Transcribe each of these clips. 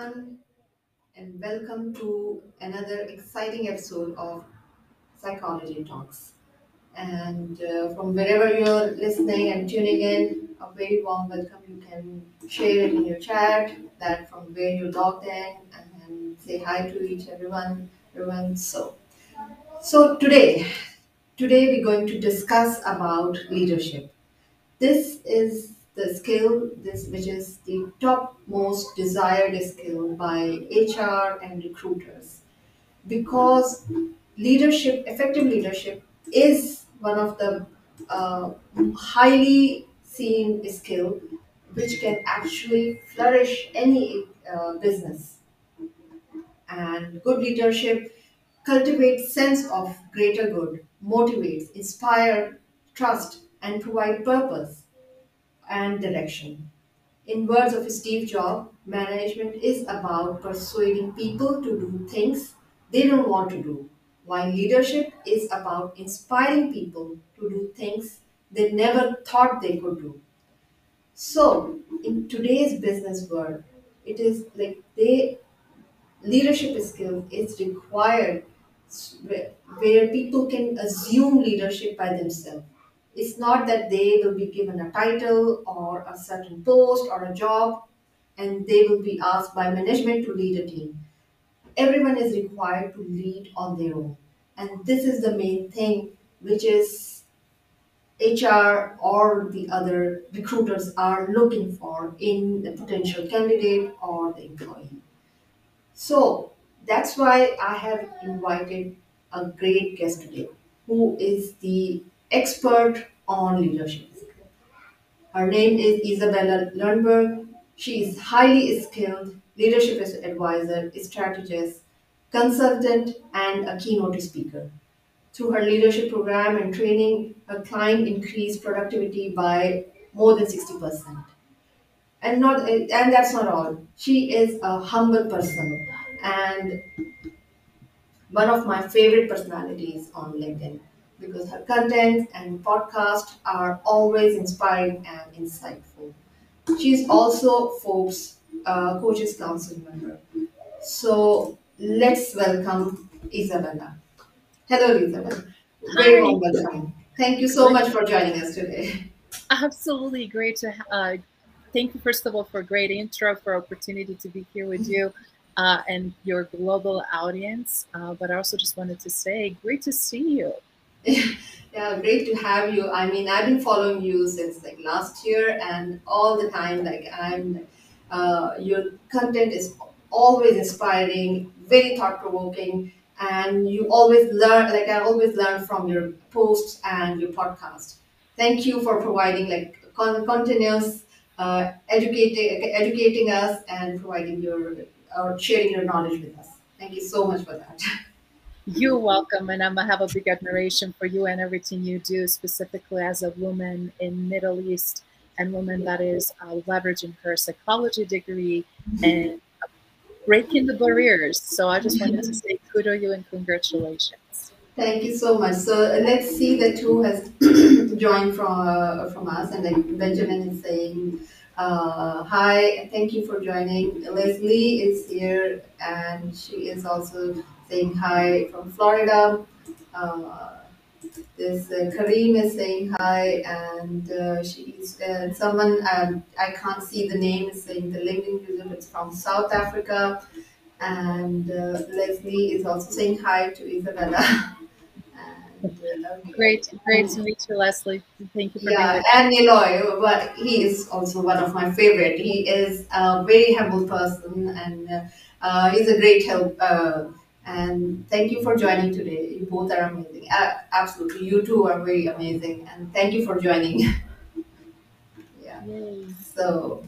everyone, and welcome to another exciting episode of Psychology Talks. And uh, from wherever you're listening and tuning in, a very warm welcome. You can share it in your chat that from where you logged in and say hi to each everyone. Everyone. So, so today, today we're going to discuss about leadership. This is the skill this which is the top most desired skill by HR and recruiters. Because leadership effective leadership is one of the uh, highly seen skill which can actually flourish any uh, business. And good leadership cultivates sense of greater good motivates inspire trust and provide purpose and direction in words of Steve Jobs, management is about persuading people to do things they don't want to do, while leadership is about inspiring people to do things they never thought they could do. So, in today's business world, it is like they leadership skills is required where people can assume leadership by themselves. It's not that they will be given a title or a certain post or a job and they will be asked by management to lead a team. Everyone is required to lead on their own. And this is the main thing which is HR or the other recruiters are looking for in the potential candidate or the employee. So that's why I have invited a great guest today who is the expert on leadership. Her name is Izabela Lundberg. She is highly skilled leadership advisor, strategist, consultant, and a keynote speaker. Through her leadership program and training, her client increased productivity by more than 60%. And not and that's not all. She is a humble person and one of my favorite personalities on LinkedIn because her content and podcast are always inspiring and insightful. She's also Forbes uh, Coaches Council member. So let's welcome Izabela. Hello, Izabela. Very warm welcome. Thank you so much for joining us today. Absolutely great to uh, thank you first of all for a great intro, for opportunity to be here with you uh, and your global audience. Uh, but I also just wanted to say, great to see you. yeah, great to have you. I mean, I've been following you since like last year, and all the time, like I'm, uh, your content is always inspiring, very thought provoking, and you always learn. Like I always learn from your posts and your podcast. Thank you for providing like con- continuous uh, educating educating us and providing your or sharing your knowledge with us. Thank you so much for that. You're welcome, and I'm gonna have a big admiration for you and everything you do, specifically as a woman in Middle East and woman that is uh, leveraging her psychology degree and breaking the barriers. So I just wanted to say kudo you and congratulations. Thank you so much. So let's see that who has joined from uh, from us, and then Benjamin is saying uh, hi, thank you for joining. Leslie is here and she is also saying hi from Florida. Uh, this uh, Kareem is saying hi, and uh, she's uh, someone um, I can't see the name is saying the LinkedIn user. It's from South Africa, and uh, Leslie is also saying hi to Izabela. Great, great to meet you, Leslie. Thank you for yeah, and Niloy, but he is also one of my favorite. He is a very humble person, and uh, he's a great help. And thank you for joining today. You both are amazing. Uh, absolutely, you two are very amazing, and thank you for joining. yeah. Yay. So,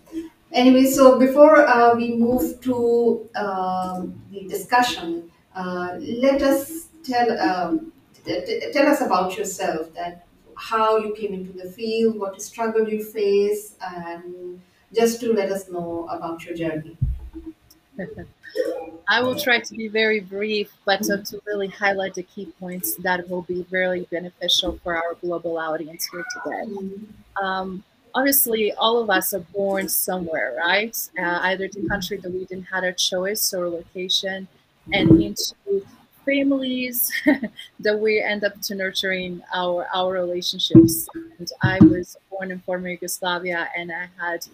anyway, so before uh, we move to um, the discussion, uh, let us tell. Um, tell us about yourself that how you came into the field what struggle you face and just to let us know about your journey I will try to be very brief, but to, to, really highlight the key points that will be very beneficial for our global audience here today. Um, obviously all of us are born somewhere, right? Uh, either the country that we didn't have a choice or location, and into families that we end up to nurturing our our relationships. And I was born in former Yugoslavia, and I had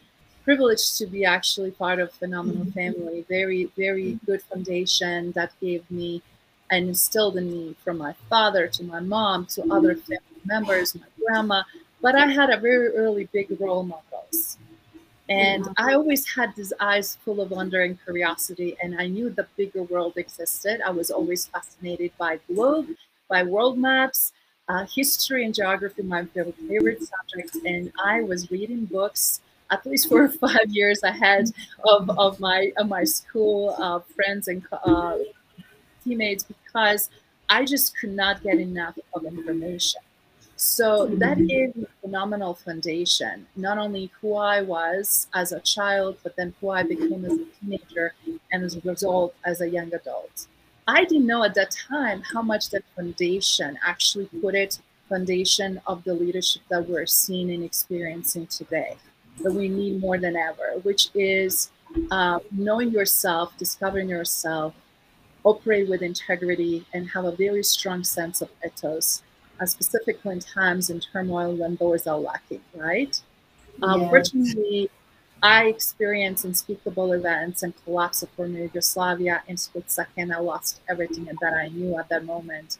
privileged to be actually part of phenomenal mm-hmm. family. Very very good foundation that gave me and instilled in me from my father to my mom to other family members, my grandma. But I had a very early big role models. And mm-hmm. I always had these eyes full of wonder and curiosity, and I knew the bigger world existed. I was always fascinated by globe, by world maps, uh, history and geography, my favorite subjects. And I was reading books at least four or five years ahead of, of my of my school uh, friends and uh, teammates because I just could not get enough of information. So that gave me a phenomenal foundation, not only who I was as a child, but then who I became as a teenager and as a result as a young adult. I didn't know at that time how much that foundation actually put it foundation of the leadership that we're seeing and experiencing today that we need more than ever, which is uh, knowing yourself, discovering yourself, operate with integrity, and have a very strong sense of ethos uh, specifically in times in turmoil when those are lacking, right? Um, yes. Fortunately, I experienced unspeakable events and collapse of former Yugoslavia in split second. I lost everything that I knew at that moment.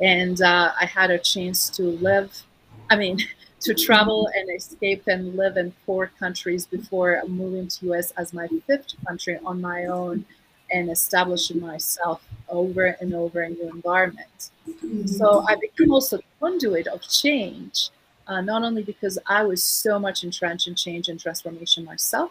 And uh, I had a chance to live, I mean, to travel and escape and live in four countries before moving to US as my fifth country on my own and establishing myself over and over in new environments. Mm-hmm. So I became also conduit of change, uh, not only because I was so much entrenched in change and transformation myself,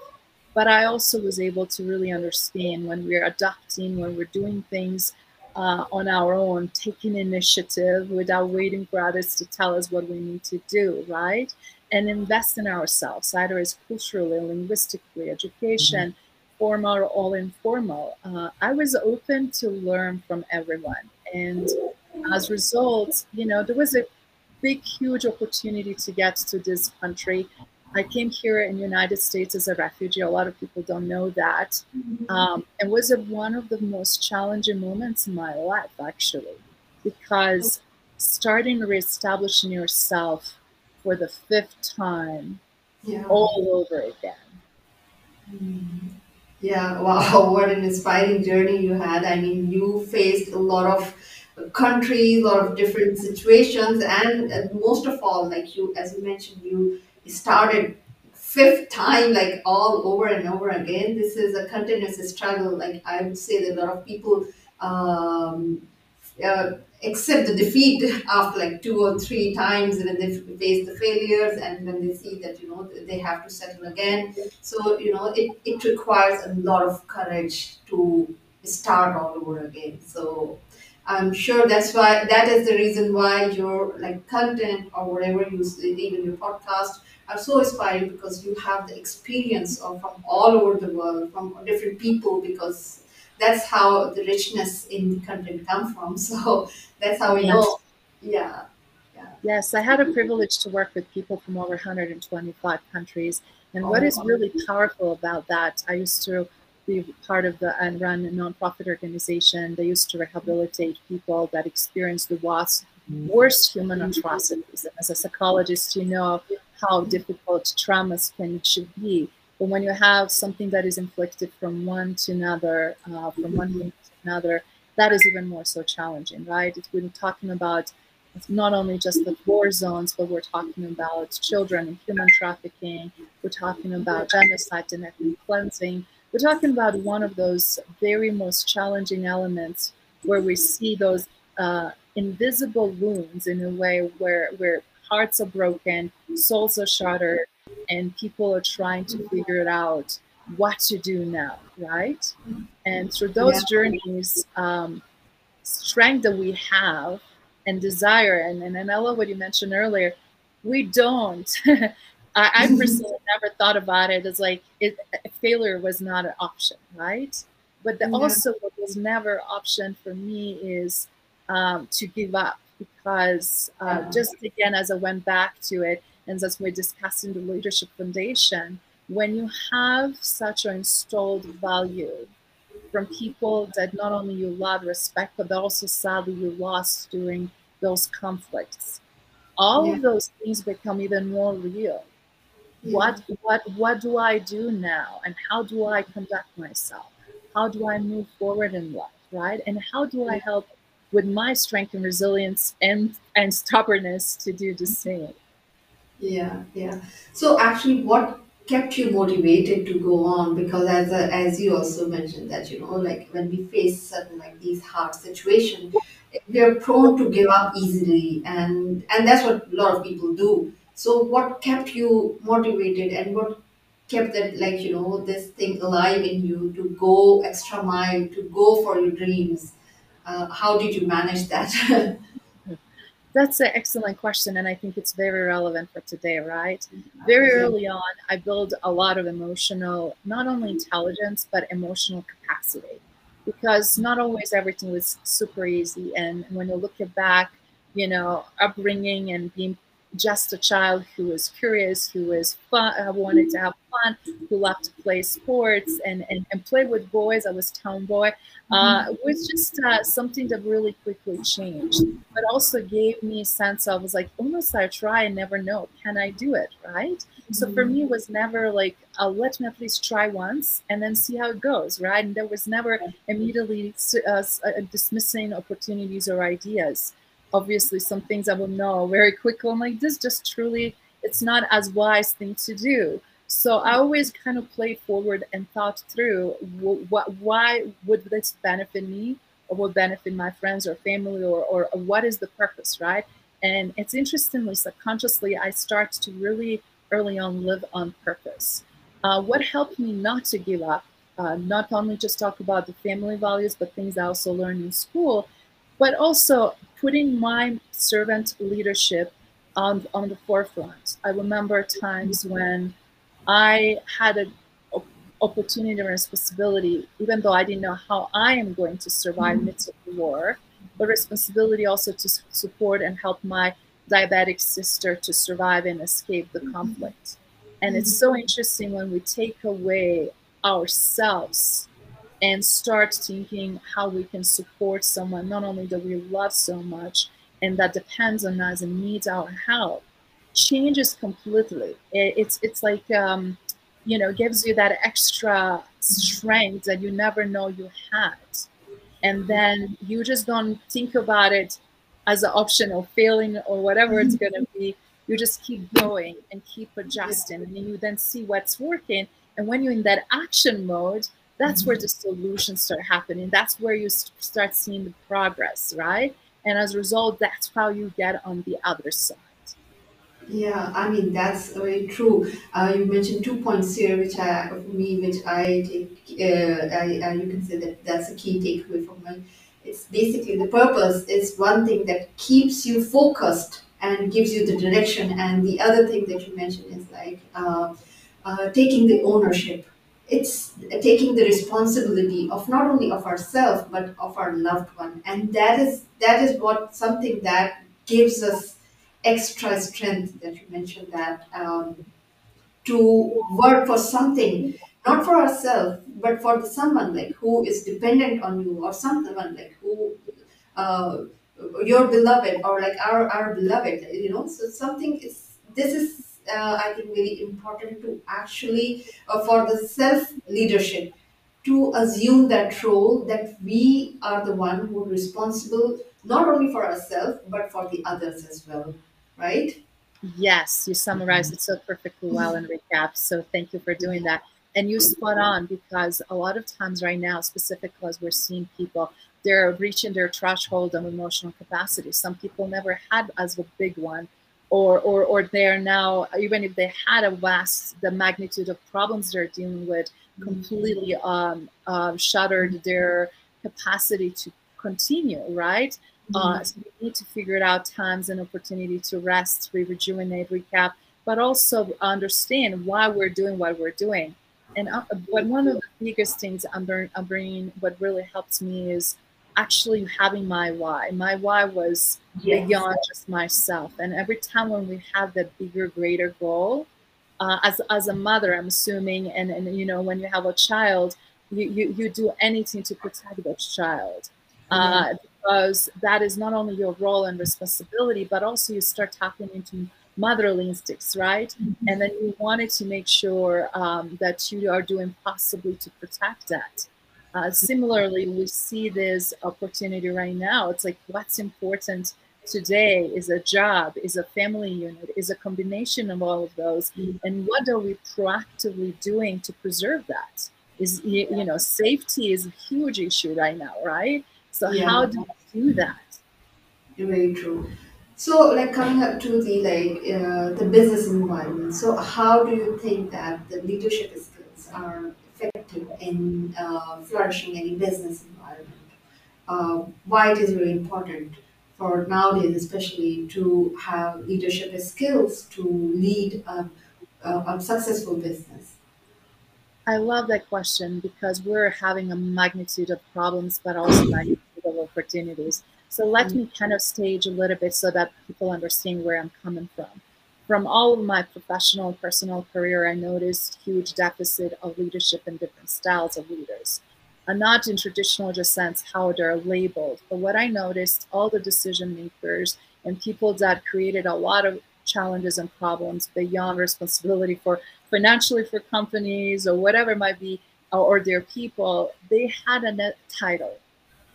but I also was able to really understand when we're adapting, when we're doing things uh, on our own, taking initiative without waiting for others to tell us what we need to do, right? And invest in ourselves, either as culturally, linguistically, education. Mm-hmm formal or all informal. Uh, I was open to learn from everyone. And as a result, you know, there was a big, huge opportunity to get to this country. I came here in the United States as a refugee. A lot of people don't know that. Mm-hmm. Um, it was a, one of the most challenging moments in my life, actually, because starting reestablishing yourself for the fifth time yeah. all over again. Mm-hmm. Yeah, wow, what an inspiring journey you had. I mean, you faced a lot of countries, a lot of different situations, and, and most of all, like you, as you mentioned, you started fifth time, like all over and over again. This is a continuous struggle. Like I would say that a lot of people um, uh, accept the defeat after like two or three times when they face the failures and when they see that you know they have to settle again so you know it, it requires a lot of courage to start all over again so i'm sure that's why that is the reason why your like content or whatever you even your podcast are so inspiring because you have the experience of from all over the world from different people because that's how the richness in the content come from. So that's how we yes. know. Yeah. yeah. Yes, I had a privilege to work with people from over 125 countries. And oh, what is really powerful about that, I used to be part of the and run a nonprofit organization. They used to rehabilitate people that experienced the worst, worst human atrocities. And as a psychologist, you know how difficult traumas can should be but when you have something that is inflicted from one to another, uh, from one to another, that is even more so challenging, right? It's, we're talking about not only just the war zones, but we're talking about children and human trafficking. We're talking about genocide and ethnic cleansing. We're talking about one of those very most challenging elements where we see those uh, invisible wounds in a way where, where hearts are broken, souls are shattered, and people are trying to figure it out what to do now, right? And through those yeah. journeys, um, strength that we have and desire, and, and, and I love what you mentioned earlier, we don't. I, I personally never thought about it as like it, failure was not an option, right? But the, yeah. also, what was never option for me is um, to give up because uh, yeah. just again, as I went back to it, and as we're discussing the Leadership Foundation, when you have such an installed value from people that not only you love, respect, but also sadly you lost during those conflicts, all Yeah. of those things become even more real. Yeah. What what what do I do now, and how do I conduct myself? How do I move forward in life, right? And how do I help with my strength and resilience and and stubbornness to do the same? Yeah, yeah. So actually, what kept you motivated to go on? Because as a, as you also mentioned that you know, like when we face certain like these hard situations, we are prone to give up easily, and and that's what a lot of people do. So what kept you motivated, and what kept that like you know this thing alive in you to go extra mile, to go for your dreams? Uh, how did you manage that? That's an excellent question, and I think it's very relevant for today, right? Very early on, I built a lot of emotional, not only intelligence, but emotional capacity. Because not always everything was super easy. And when you look back, you know, upbringing and being just a child who was curious, who was fun, uh, wanted to have fun, who loved to play sports and, and, and play with boys. I was tomboy. Uh, it was just uh, something that really quickly changed, but also gave me a sense of, was like, almost I try and never know, can I do it, right? So for me, it was never like, uh, let me at least try once and then see how it goes, right? And there was never immediately uh, uh, dismissing opportunities or ideas. Obviously, some things I will know very quickly. I'm like, this just truly, it's not as wise thing to do. So I always kind of played forward and thought through what, why would this benefit me or would benefit my friends or family or, or, or what is the purpose, right? And it's interestingly, subconsciously, I start to really early on live on purpose. Uh, what helped me not to give up, uh, not only just talk about the family values, but things I also learned in school, but also putting my servant leadership on, on the forefront. I remember times when I had an opportunity or responsibility, even though I didn't know how I am going to survive mm-hmm. midst of the war, but responsibility also to support and help my diabetic sister to survive and escape the conflict. And it's so interesting when we take away ourselves and start thinking how we can support someone, not only that we love so much and that depends on us and needs our help, changes completely. It's it's like um, you know gives you that extra strength that you never know you had, and then you just don't think about it as an option of failing or whatever it's going to be. You just keep going and keep adjusting, and you then see what's working. And when you're in that action mode, that's mm-hmm. where the solutions start happening. That's where you start seeing the progress, right? And as a result, that's how you get on the other side. Yeah, I mean that's very true. Uh, you mentioned two points here, which I, me, which I take, uh, I, I, you can say that that's a key takeaway from me. It's basically the purpose is one thing that keeps you focused and gives you the direction, and the other thing that you mentioned is like uh, uh, taking the ownership. It's taking the responsibility of not only of ourselves but of our loved one, and that is that is what something that gives us extra strength that you mentioned that um, to work for something not for ourselves but for the someone like who is dependent on you or someone like who uh, your beloved or like our our beloved you know? So something is this is uh, i think very important to actually uh, for the self leadership to assume that role that we are the one who are responsible not only for ourselves but for the others as well right? Yes, you summarized it so perfectly well in recap. So thank you for doing that. And you spot on because a lot of times right now, specifically as we're seeing people, they're reaching their threshold of emotional capacity. Some people never had as a big one, or or or they're now even if they had a vast the magnitude of problems they're dealing with completely um, um, shuttered their capacity to continue. Right uh, so we need to figure it out times and opportunity to rest, rejuvenate, recap, but also understand why we're doing what we're doing. And uh, but one of the biggest things I'm, bring, I'm bringing, what really helps me is actually having my why. My why was yes. beyond just myself. And every time when we have that bigger, greater goal, uh, as, as a mother, I'm assuming, and, and you know, when you have a child, you, you, you do anything to protect that child. Uh, mm-hmm. because that is not only your role and responsibility, but also you start tapping into motherly instincts, right? Mm-hmm. And then you wanted to make sure um, that you are doing possibly to protect that. Uh, similarly, we see this opportunity right now. It's like what's important today is a job, is a family unit, is a combination of all of those. Mm-hmm. And what are we proactively doing to preserve that? Is you know, safety is a huge issue right now, right? So yeah. how do we do that? Very true. So, like coming up to the like uh, the business environment. So, how do you think that the leadership skills are effective in uh, flourishing any business environment? Uh, why it is very important for nowadays, especially to have leadership skills to lead a, a, a successful business. I love that question because we're having a magnitude of problems, but also magnitude of opportunities. So let me kind of stage a little bit so that people understand where I'm coming from. From all of my professional and personal career, I noticed huge deficit of leadership in different styles of leaders. And not in traditional just sense how they're labeled, but what I noticed, all the decision makers and people that created a lot of challenges and problems beyond responsibility for financially for companies or whatever it might be, or their people, they had a title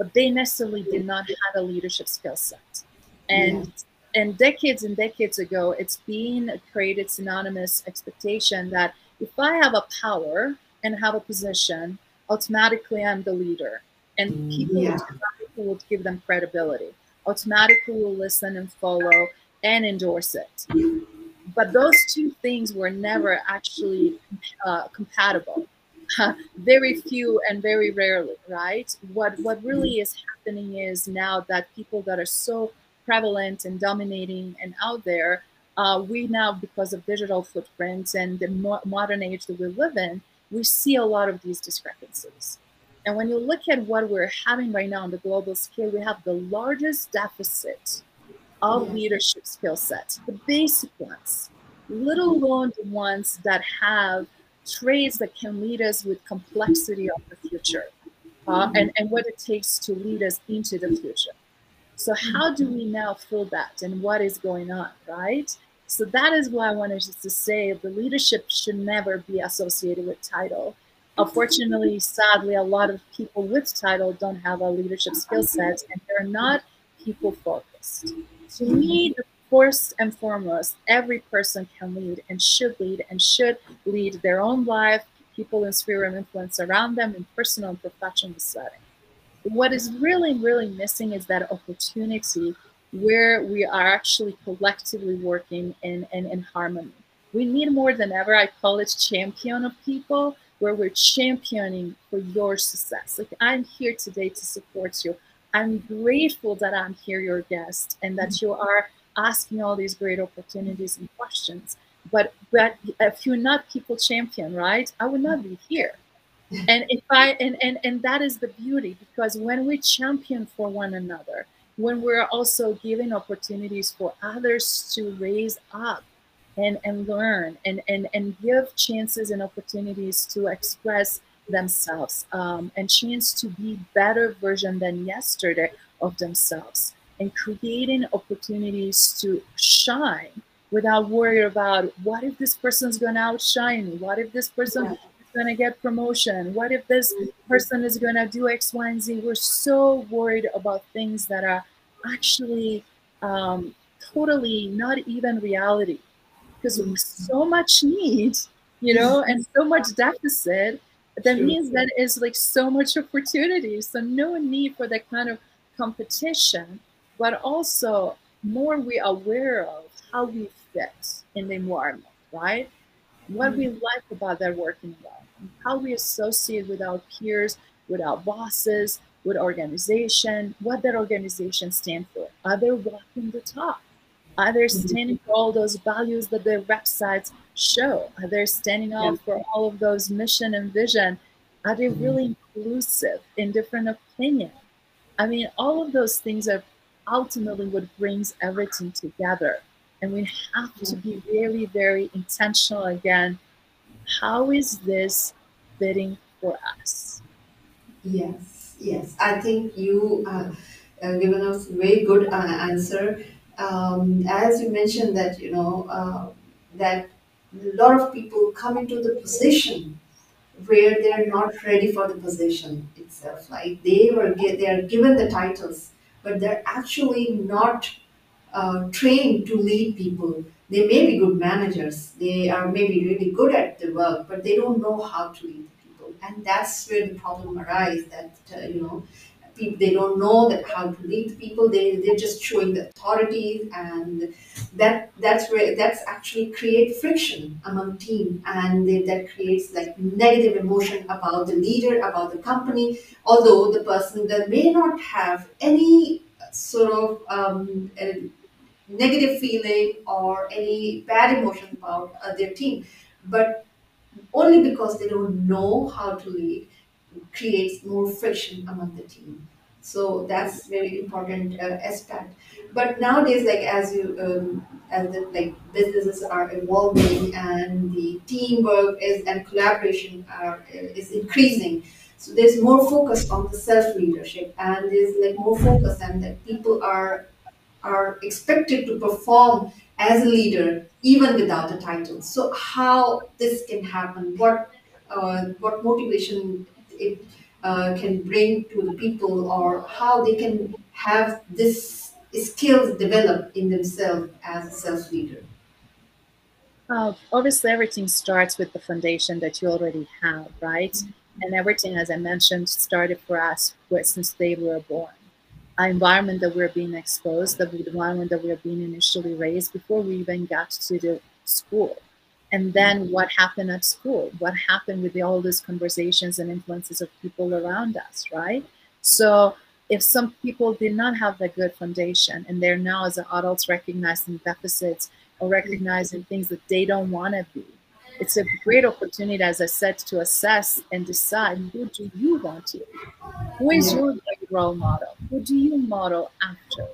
but they necessarily did not have a leadership skill set. And yeah. And decades and decades ago, it's been created synonymous expectation that if I have a power and have a position, automatically I'm the leader. And mm, people yeah. will give them credibility, automatically will listen and follow and endorse it. But those two things were never actually uh, compatible. very few and very rarely, right? What what really is happening is now that people that are so prevalent and dominating and out there, uh, we now because of digital footprints and the mo- modern age that we live in, we see a lot of these discrepancies. And when you look at what we're having right now on the global scale, we have the largest deficit of leadership skill sets, the basic ones, little alone the ones that have traits that can lead us with complexity of the future uh, and, and what it takes to lead us into the future. So how do we now fill that and what is going on, right? So that is why I wanted to say the leadership should never be associated with title. Unfortunately, sadly, a lot of people with title don't have a leadership skill set and they're not people focused. To me, first and foremost, every person can lead and should lead and should lead their own life, people in sphere of influence around them in personal and professional setting. What is really, really missing is that opportunity where we are actually collectively working in, in, in harmony. We need more than ever, I call it champion of people, where we're championing for your success. Like I'm here today to support you. I'm grateful that I'm here, your guest, and that you are asking all these great opportunities and questions. But but if you're not people champion, right? I would not be here. And if I and and and that is the beauty because when we champion for one another, when we're also giving opportunities for others to raise up and and learn and and and give chances and opportunities to express themselves um, and chance to be better version than yesterday of themselves and creating opportunities to shine without worrying about what if this person's going to outshine me? What if this person yeah. Going to get promotion? What if this person is going to do X, Y, and Z? We're so worried about things that are actually um, totally not even reality because so much need, you know, and so much deficit. That means that is like so much opportunity. So no need for that kind of competition but also more we aware of how we fit in the environment, right? What we mm-hmm. like about that working environment, how we associate with our peers, with our bosses, with organization, what that organization stand for. Are they walking the talk? Are they mm-hmm. standing for all those values that their websites show? Are they standing up for all of those mission and vision? Are they mm-hmm. really inclusive in different opinions? I mean, all of those things are ultimately what brings everything together. And we have to be very, very intentional again. How is this fitting for us? Yes, yes. I think you uh, uh, given us a very good uh, answer. Um, as you mentioned that you know uh, that a lot of people come into the position where they're not ready for the position itself. Like they were they are given the titles, but they're actually not uh, trained to lead people. They may be good managers. They are maybe really good at the work, but they don't know how to lead people, and that's where the problem arises. That uh, you know people they don't know that how to lead people they they're just showing the authority and that that's where that's actually create friction among team and they, that creates like negative emotion about the leader about the company although the person that may not have any sort of um, negative feeling or any bad emotion about uh, their team but only because they don't know how to lead creates more friction among the team. So that's very important uh, aspect. But nowadays, like as you um, as the like businesses are evolving and the teamwork is and collaboration are is increasing. So there's more focus on the self leadership and there's like more focus and that people are are expected to perform as a leader even without a title. So how this can happen? What uh, what motivation it uh, can bring to the people, or how they can have this skills developed in themselves as a self leader. Uh, obviously, everything starts with the foundation that you already have, right? And everything, as I mentioned, started for us since they were born environment that we're being exposed, the environment that we're being initially raised before we even got to the school. And then what happened at school? What happened with the, all these conversations and influences of people around us, right? So if some people did not have that good foundation and they're now as adults recognizing deficits or recognizing things that they don't want to be, it's a great opportunity, as I said, to assess and decide who do you want to be? Who is your role model? Who do you model after?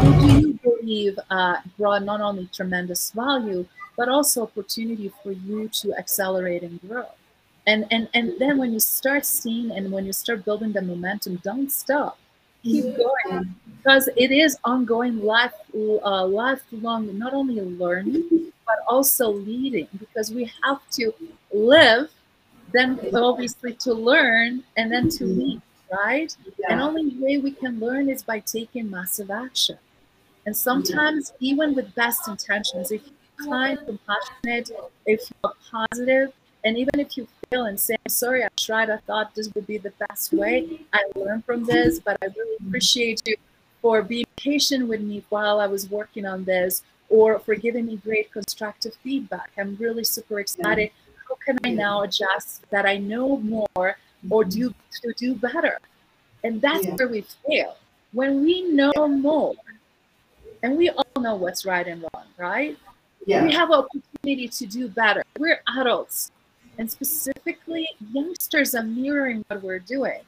Who do you believe uh, brought not only tremendous value, but also opportunity for you to accelerate and grow? And, and, and then when you start seeing and when you start building the momentum, don't stop. Keep going because it is ongoing life, uh, lifelong, not only learning, but also leading because we have to live, then obviously to learn, and then to mm-hmm. lead, right? Yeah. And only way we can learn is by taking massive action. And sometimes, yeah. even with best intentions, if you're kind, compassionate, if you're positive, and even if you fail and say, I'm sorry, I tried, I thought this would be the best way, I learned from this, but I really appreciate you for being patient with me while I was working on this or for giving me great constructive feedback. I'm really super excited. Yeah. How can I now adjust that I know more or do to do better? And that's yeah. where we fail. When we know more, and we all know what's right and wrong, right? Yeah. We have opportunity to do better. We're adults. And specifically, youngsters are mirroring what we're doing.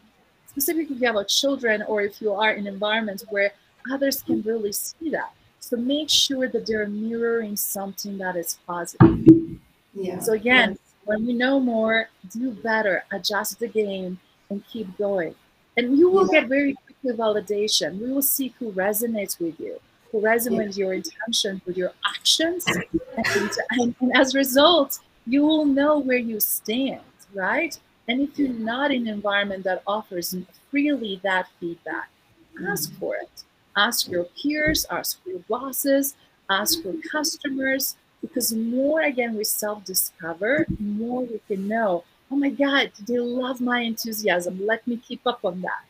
Specifically, if you have children or if you are in environments where others can really see that. So make sure that they're mirroring something that is positive. Yeah. So again, yes. when we know more, do better, adjust the game, and keep going. And you will yeah. get very quickly validation. We will see who resonates with you, who resonates yeah. with your intention, with your actions. And, and, and as a result, you will know where you stand, right? And if you're not in an environment that offers freely that feedback, ask mm. for it ask your peers, ask your bosses, ask your customers, because more again we self-discover, more we can know, oh my God, they love my enthusiasm. Let me keep up on that.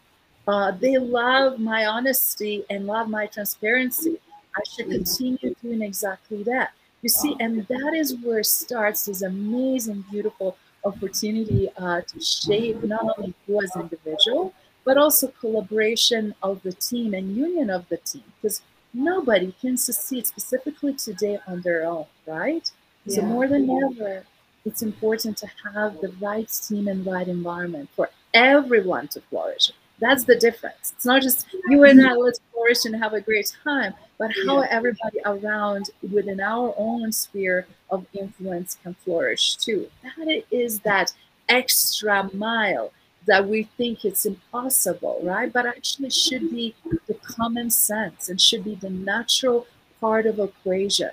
Uh, they love my honesty and love my transparency. I should continue doing exactly that. You see, and that is where starts this amazing, beautiful opportunity uh, to shape not only you as an individual, but also collaboration of the team and union of the team because nobody can succeed specifically today on their own, right? Yeah. So more than ever, it's important to have the right team and right environment for everyone to flourish, That's the difference. It's not just you and I, let's flourish and have a great time, but how Yeah. everybody around within our own sphere of influence can flourish too. That is that extra mile that we think it's impossible, right? But actually should be the common sense and should be the natural part of equation.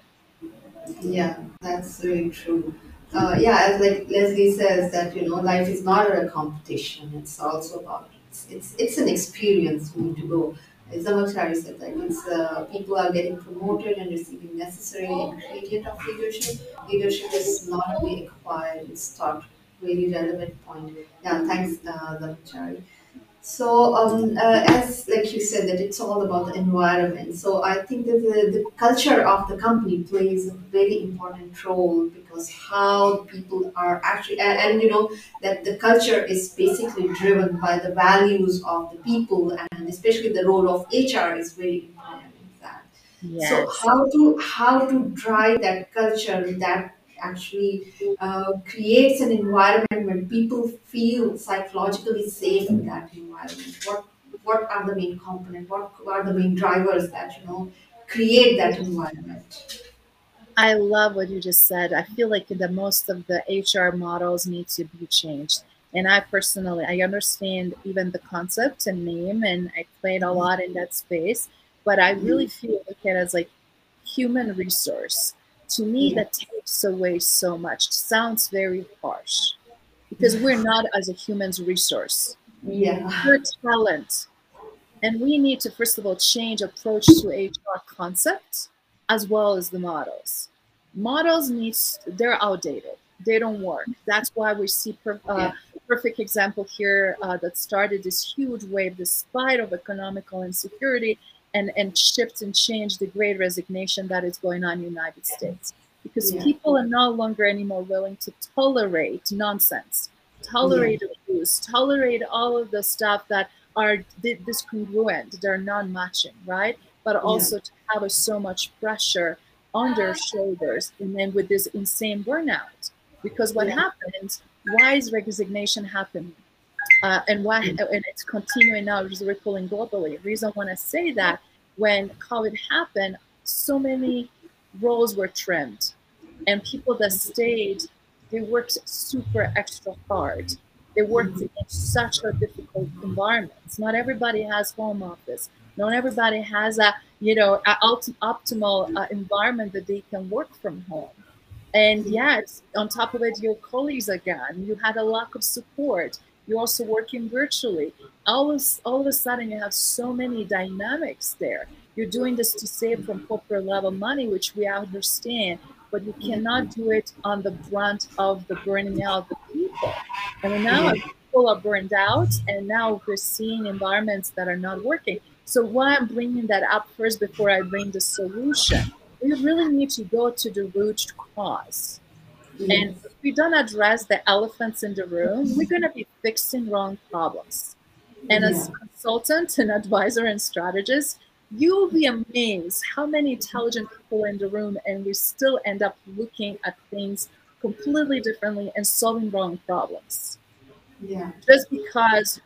Yeah, that's very true. Uh, yeah, as like Leslie says that you know life is not a competition. It's also about it's it's, it's an experience we need to go. As Zamakshari said, like it's uh, people are getting promoted and receiving necessary ingredient of leadership. Leadership is not only acquired; it's taught. Very relevant point. Yeah, thanks, uh. So, um, uh, as like you said, that it's all about the environment. So, I think that the, the culture of the company plays a very important role because how people are actually, and, and you know, that the culture is basically driven by the values of the people, and especially the role of HR is very important in that. So how to how to drive that culture that actually uh, creates an environment when people feel psychologically safe in that environment? What what are the main components? What are the main drivers that you know create that environment? I love what you just said. I feel like the most of the HR models need to be changed. And I personally, I understand even the concept and name, and I played a lot in that space. But I really Mhm. feel like it as like human resource. To me, that takes away so much. It sounds very harsh because we're not as a human's resource. yeah, We're talent. And we need to, first of all, change approach to HR concepts as well as the models. Models needs they're outdated. They don't work. That's why we see per, uh, perfect example here uh, that started this huge wave despite of economical insecurity and and shift and change the great resignation that is going on in the United States because yeah, people are no longer anymore willing to tolerate nonsense, yeah, tolerate abuse, tolerate all of the stuff that are di- discongruent, they're non-matching, right? But yeah, also to have a, so much pressure on their shoulders, and then with this insane burnout. Because what yeah, happens? Why is resignation happening? Uh, and why and it's continuing now, it's rippling globally. The reason I want to say that when COVID happened, so many roles were trimmed, and people that stayed, they worked super extra hard. They worked mhm, in such a difficult environment. Not everybody has home office. Not everybody has a you know a ulti- optimal uh, environment that they can work from home. And yeah, it's, on top of it, your colleagues again, you had a lack of support. You're also working virtually. All of, all of a sudden, you have so many dynamics there. You're doing this to save from corporate level money, which we understand, but you cannot do it on the brunt of the burning out of the people. And now yeah, people are burned out, and now we're seeing environments that are not working. So why I'm bringing that up first before I bring the solution? We really need to go to the root cause. And if we don't address the elephants in the room, we're going to be fixing wrong problems. And as yeah, a consultant and advisor and strategist, you'll be amazed how many intelligent people in the room and we still end up looking at things completely differently and solving wrong problems. yeah, Just because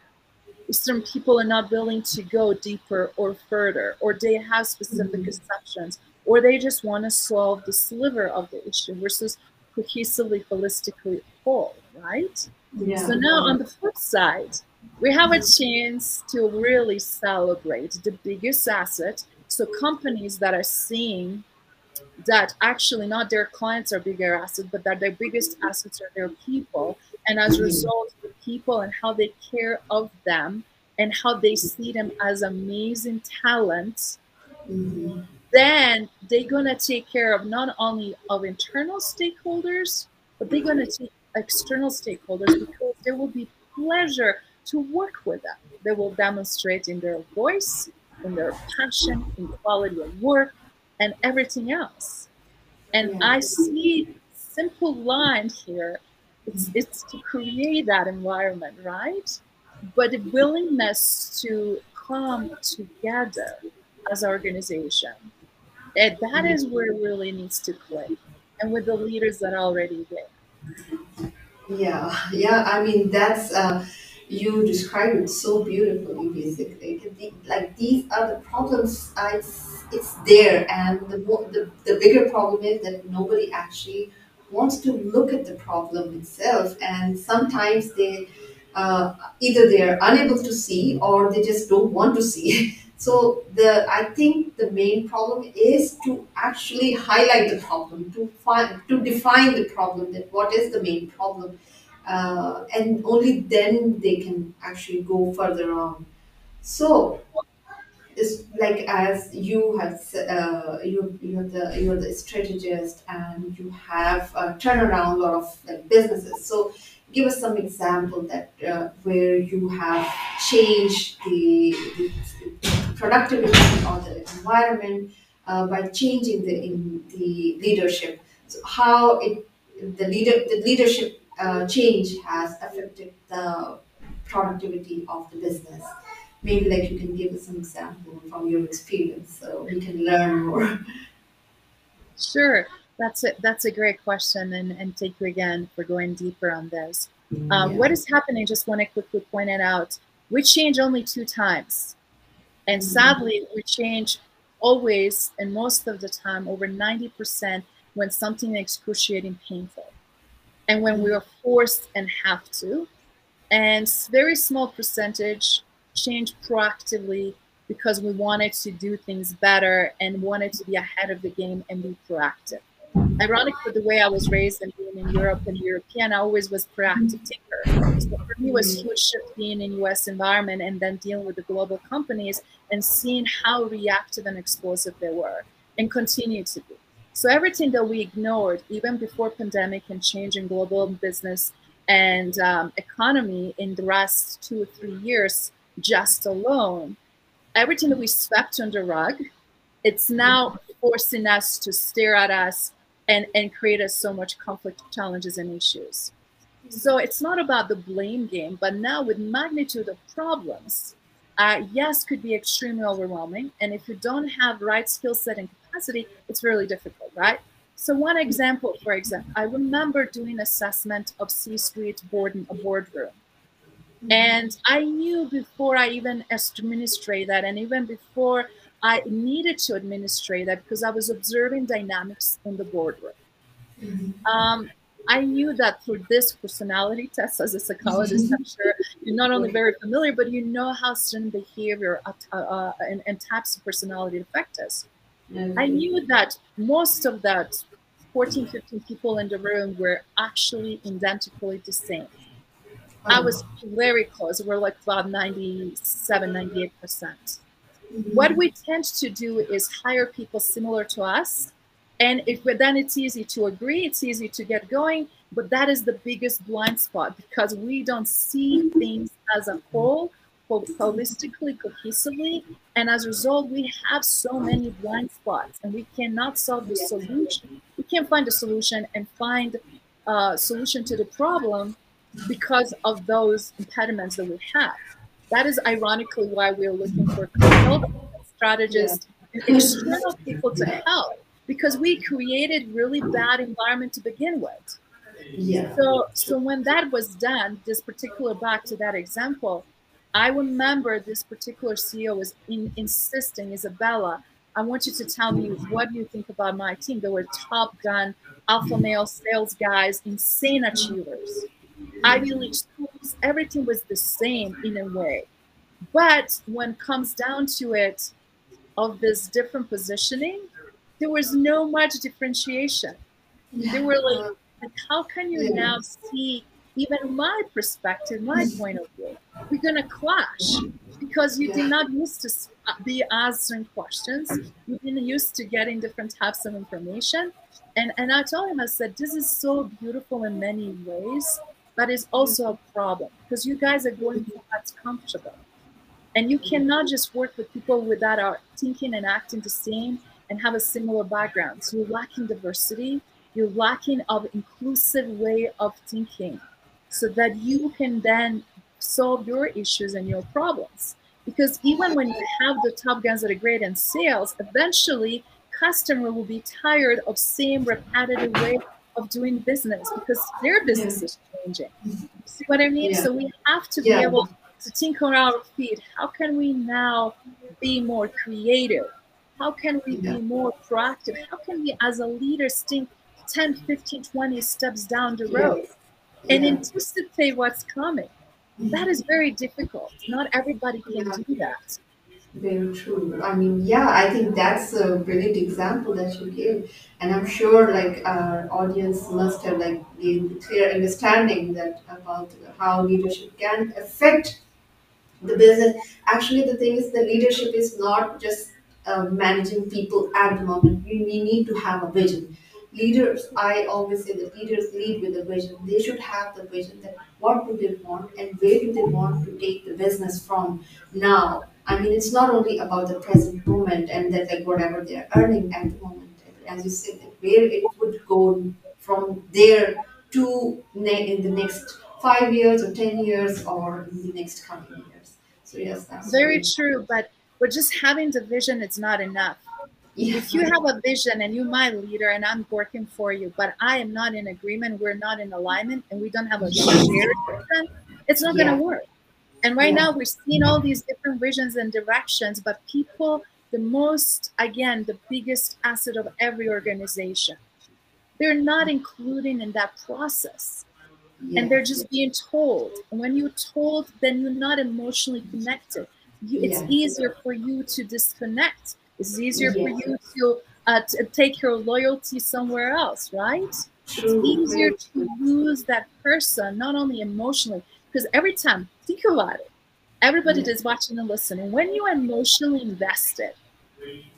some people are not willing to go deeper or further, or they have specific mhm, assumptions, or they just want to solve the sliver of the issue versus cohesively, holistically whole, right? yeah, So now on the flip side, we have a chance to really celebrate the biggest asset. So companies that are seeing that actually not their clients are bigger assets, but that their biggest assets are their people. And as a result, the people and how they care of them and how they see them as amazing talents, mhm, then they're gonna take care of not only of internal stakeholders, but they're gonna take external stakeholders because there will be pleasure to work with them. They will demonstrate in their voice, in their passion, in quality of work, and everything else. And yeah, I see simple line here. It's it's to create that environment, right? But the willingness to come together as an organization. And that yeah. is where it really needs to click. And with the leaders that are already there. Yeah, yeah. I mean, that's uh, you described it so beautifully. Basically, like these are the problems. Uh, it's, it's there, and the, mo- the the bigger problem is that nobody actually wants to look at the problem itself, and sometimes they uh, either they are unable to see or they just don't want to see. So the I think the main problem is to actually highlight the problem, to find to define the problem. That what is the main problem, uh, and only then they can actually go further on. So it's like as you have uh, you you're the you're the strategist and you have uh, turned around a lot of like businesses so give us some example that uh, where you have changed the, the productivity or the environment uh, by changing the in the leadership so how it the leader the leadership uh, change has affected the productivity of the business Maybe like you can give us some example from your experience so we can learn more. Sure. That's a, that's a great question, and, and thank you again for going deeper on this. Um, Yeah. what is happening? Just want to quickly point it out. We change only two times, and Mhm. sadly, we change always and most of the time, over 90% when something excruciating painful, and when we are forced and have to, and very small percentage change proactively because we wanted to do things better and wanted to be ahead of the game and be proactive. Ironically, the way I was raised and being in Europe and European, I always was proactive thinker. So for me, it was huge shift being in US environment and then dealing with the global companies and seeing how reactive and explosive they were and continue to be. So everything that we ignored, even before pandemic and change in global business and um, economy in the last two or three years, just alone, everything that we swept under rug, it's now forcing us to stare at us and, and create us so much conflict, challenges, and issues. So it's not about the blame game, but now with magnitude of problems, uh, yes, could be extremely overwhelming. And if you don't have right skill set and capacity, it's really difficult, right? So one example, for example, I remember doing assessment of C-suite board in a boardroom. And I knew before I even administrate that, and even before I needed to administrate that, because I was observing dynamics in the boardroom. Mhm. Um, I knew that through this personality test, as a psychologist, I'm sure you're not only very familiar, but you know how certain behavior uh, uh, and, and types of personality affect us. I knew that most of that 14, 15 people in the room were actually identically the same. I was very close. We're like about 97, 98%. What we tend to do is hire people similar to us. And if then it's easy to agree, it's easy to get going. But that is the biggest blind spot because we don't see things as a whole, holistically, cohesively. And as a result, we have so many blind spots and we cannot solve the solution. We can't find a solution and find a solution to the problem because of those impediments that we have. That is ironically why we're looking for strategists, and external people to help because we created really bad environment to begin with. Yeah. So, so when that was done, this particular back to that example, I remember this particular CEO was in, insisting, Izabela, I want you to tell me what you think about my team. They were top gun, alpha male sales guys, insane achievers. Ivy League schools, everything was the same in a way. But when it comes down to it, of this different positioning, there was no much differentiation. They were like, how can you Yeah. now see even my perspective, my point of view? We're gonna clash because you did not used to uh, be answering questions. You didn't used to getting different types of information. And and I told him, I said, this is so beautiful in many ways, but it's also a problem because you guys are going mm-hmm. for what's comfortable. And you mm-hmm. cannot just work with people without are thinking and acting the same and have a similar background. So you're lacking diversity, you're lacking of inclusive way of thinking so that you can then solve your issues and your problems. Because even when you have the top guns that are great in sales, eventually customer will be tired of same repetitive way of doing business because their business is changing. See what I mean? Yeah. So we have to be able to think on our feet. How can we now be more creative? How can we yeah, be more proactive? How can we, as a leader, think 10, 15, 20 steps down the road and yeah, anticipate what's coming? That is very difficult. Not everybody can yeah. do that. Very true. I mean, yeah, I think that's a brilliant example that you gave, and I'm sure like our audience must have like gained clear understanding that about how leadership can affect the business. Actually the thing is the leadership is not just uh, managing people at the moment. We need to have a vision. Leaders i always say that leaders lead with a vision. They should have the vision that what do they want and where do they want to take the business from now i mean it's not only about the present moment and that like whatever they're earning at the moment as you said that where it would go from there to ne- in the next five years or ten years or in the next coming years so yes, that's Very very true. But but just having the vision is not enough. yeah, If you have a vision and you're my leader and I'm working for you, but I am not in agreement, we're not in alignment, and we don't have a shared vision, it's not going to work. And right yeah, now we're seeing all these different visions and directions, but people, the most, again, the biggest asset of every organization, they're not including in that process. And they're just being told. And when you're told, then you're not emotionally connected. You, it's yeah, easier for you to disconnect. It's easier for you to, uh, to take your loyalty somewhere else, right? It's easier to lose that person, not only emotionally, because every time, think about it, everybody Yeah, that's watching and listening, when you're emotionally invested,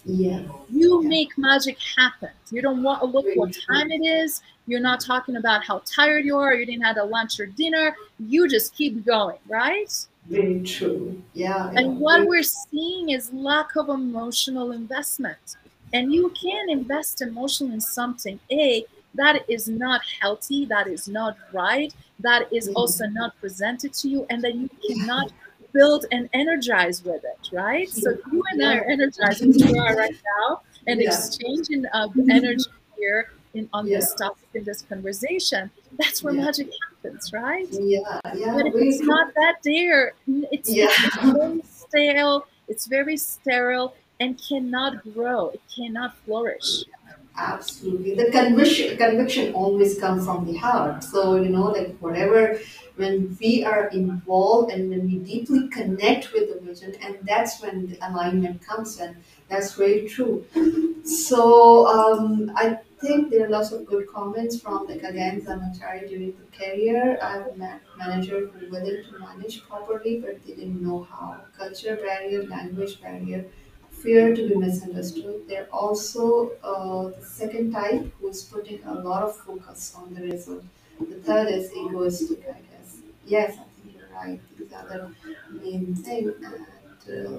yeah, you yeah. make magic happen. You don't want to look what time it is. You're not talking about how tired you are. You didn't have a lunch or dinner. You just keep going, right? Very true. Yeah, yeah. And what Very we're seeing is lack of emotional investment. And you can invest emotionally in something, A, that is not healthy, that is not right, that is mm-hmm. also not presented to you, and that you cannot build and energize with it, right? So you and I are energized as we are right now and yeah, exchanging of energy here in, on yeah, this topic in this conversation. That's where yeah, magic happens, right? yeah, yeah. But if it's not that there, it's Yeah. it's very stale, it's very sterile and cannot grow. It cannot flourish. Absolutely. The conviction conviction always comes from the heart. So, you know, like whatever when we are involved and when we deeply connect with the vision and that's when the alignment comes in. That's very true. So um, I think there are lots of good comments from like again Zamachari during the career. I have met manager who willing to manage properly but they didn't know how. Culture barrier, language barrier, fear to be misunderstood. They're also uh, the second type who's putting a lot of focus on the result. The third is egoistic, I guess. Yes, I think you're right. These are the main thing. And uh.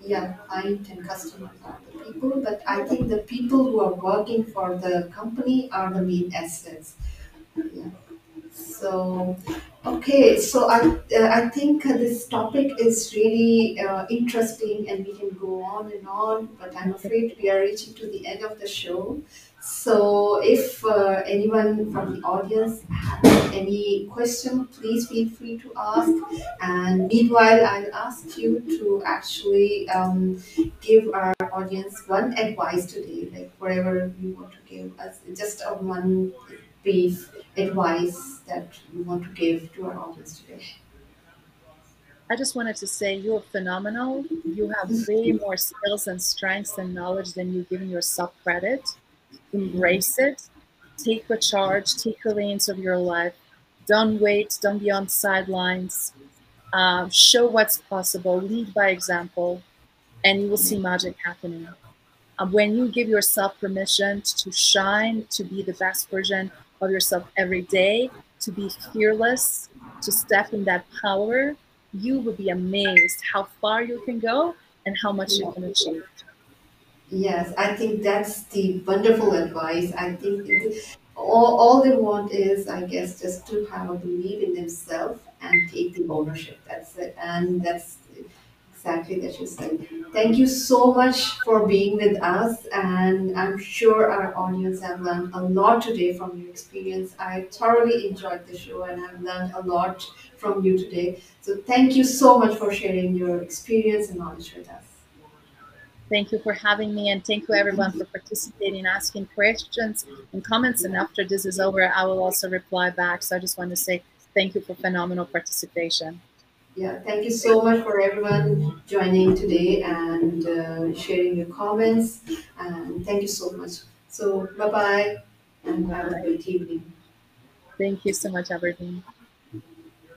Yeah, client and customers are the people, but I think the people who are working for the company are the main assets. Yeah. So, okay, so I uh, I think uh, this topic is really uh, interesting, and we can go on and on. But I'm afraid we are reaching to the end of the show. So, if uh, anyone from the audience has any question, please feel free to ask. And meanwhile, I'll ask you to actually um, give our audience one advice today, like whatever you want to give us, just a one brief advice that you want to give to our audience today? I just wanted to say you're phenomenal. You have way more skills and strengths and knowledge than you're giving yourself credit. Embrace it. Take the charge. Take the reins of your life. Don't wait. Don't be on sidelines. Um, show what's possible. Lead by example, and you will see magic happening. Um, when you give yourself permission to shine, to be the best version of yourself every day, to be fearless, to step in that power, you will be amazed how far you can go and how much you can achieve. Yes, I think that's the wonderful advice. I think all, all they want is, I guess, just to have a belief in themselves and take the ownership. That's it. And that's exactly that you said. Thank you so much for being with us, and I'm sure our audience have learned a lot today from your experience. I thoroughly enjoyed the show, and I've learned a lot from you today. So thank you so much for sharing your experience and knowledge with us. Thank you for having me, and thank you everyone for participating, asking questions and comments. And after this is over, I will also reply back. So I just want to say thank you for phenomenal participation. Yeah, thank you so much for everyone joining today and uh, sharing your comments. And thank you so much. So, bye bye, and have a great evening. Thank you so much, Ambreen.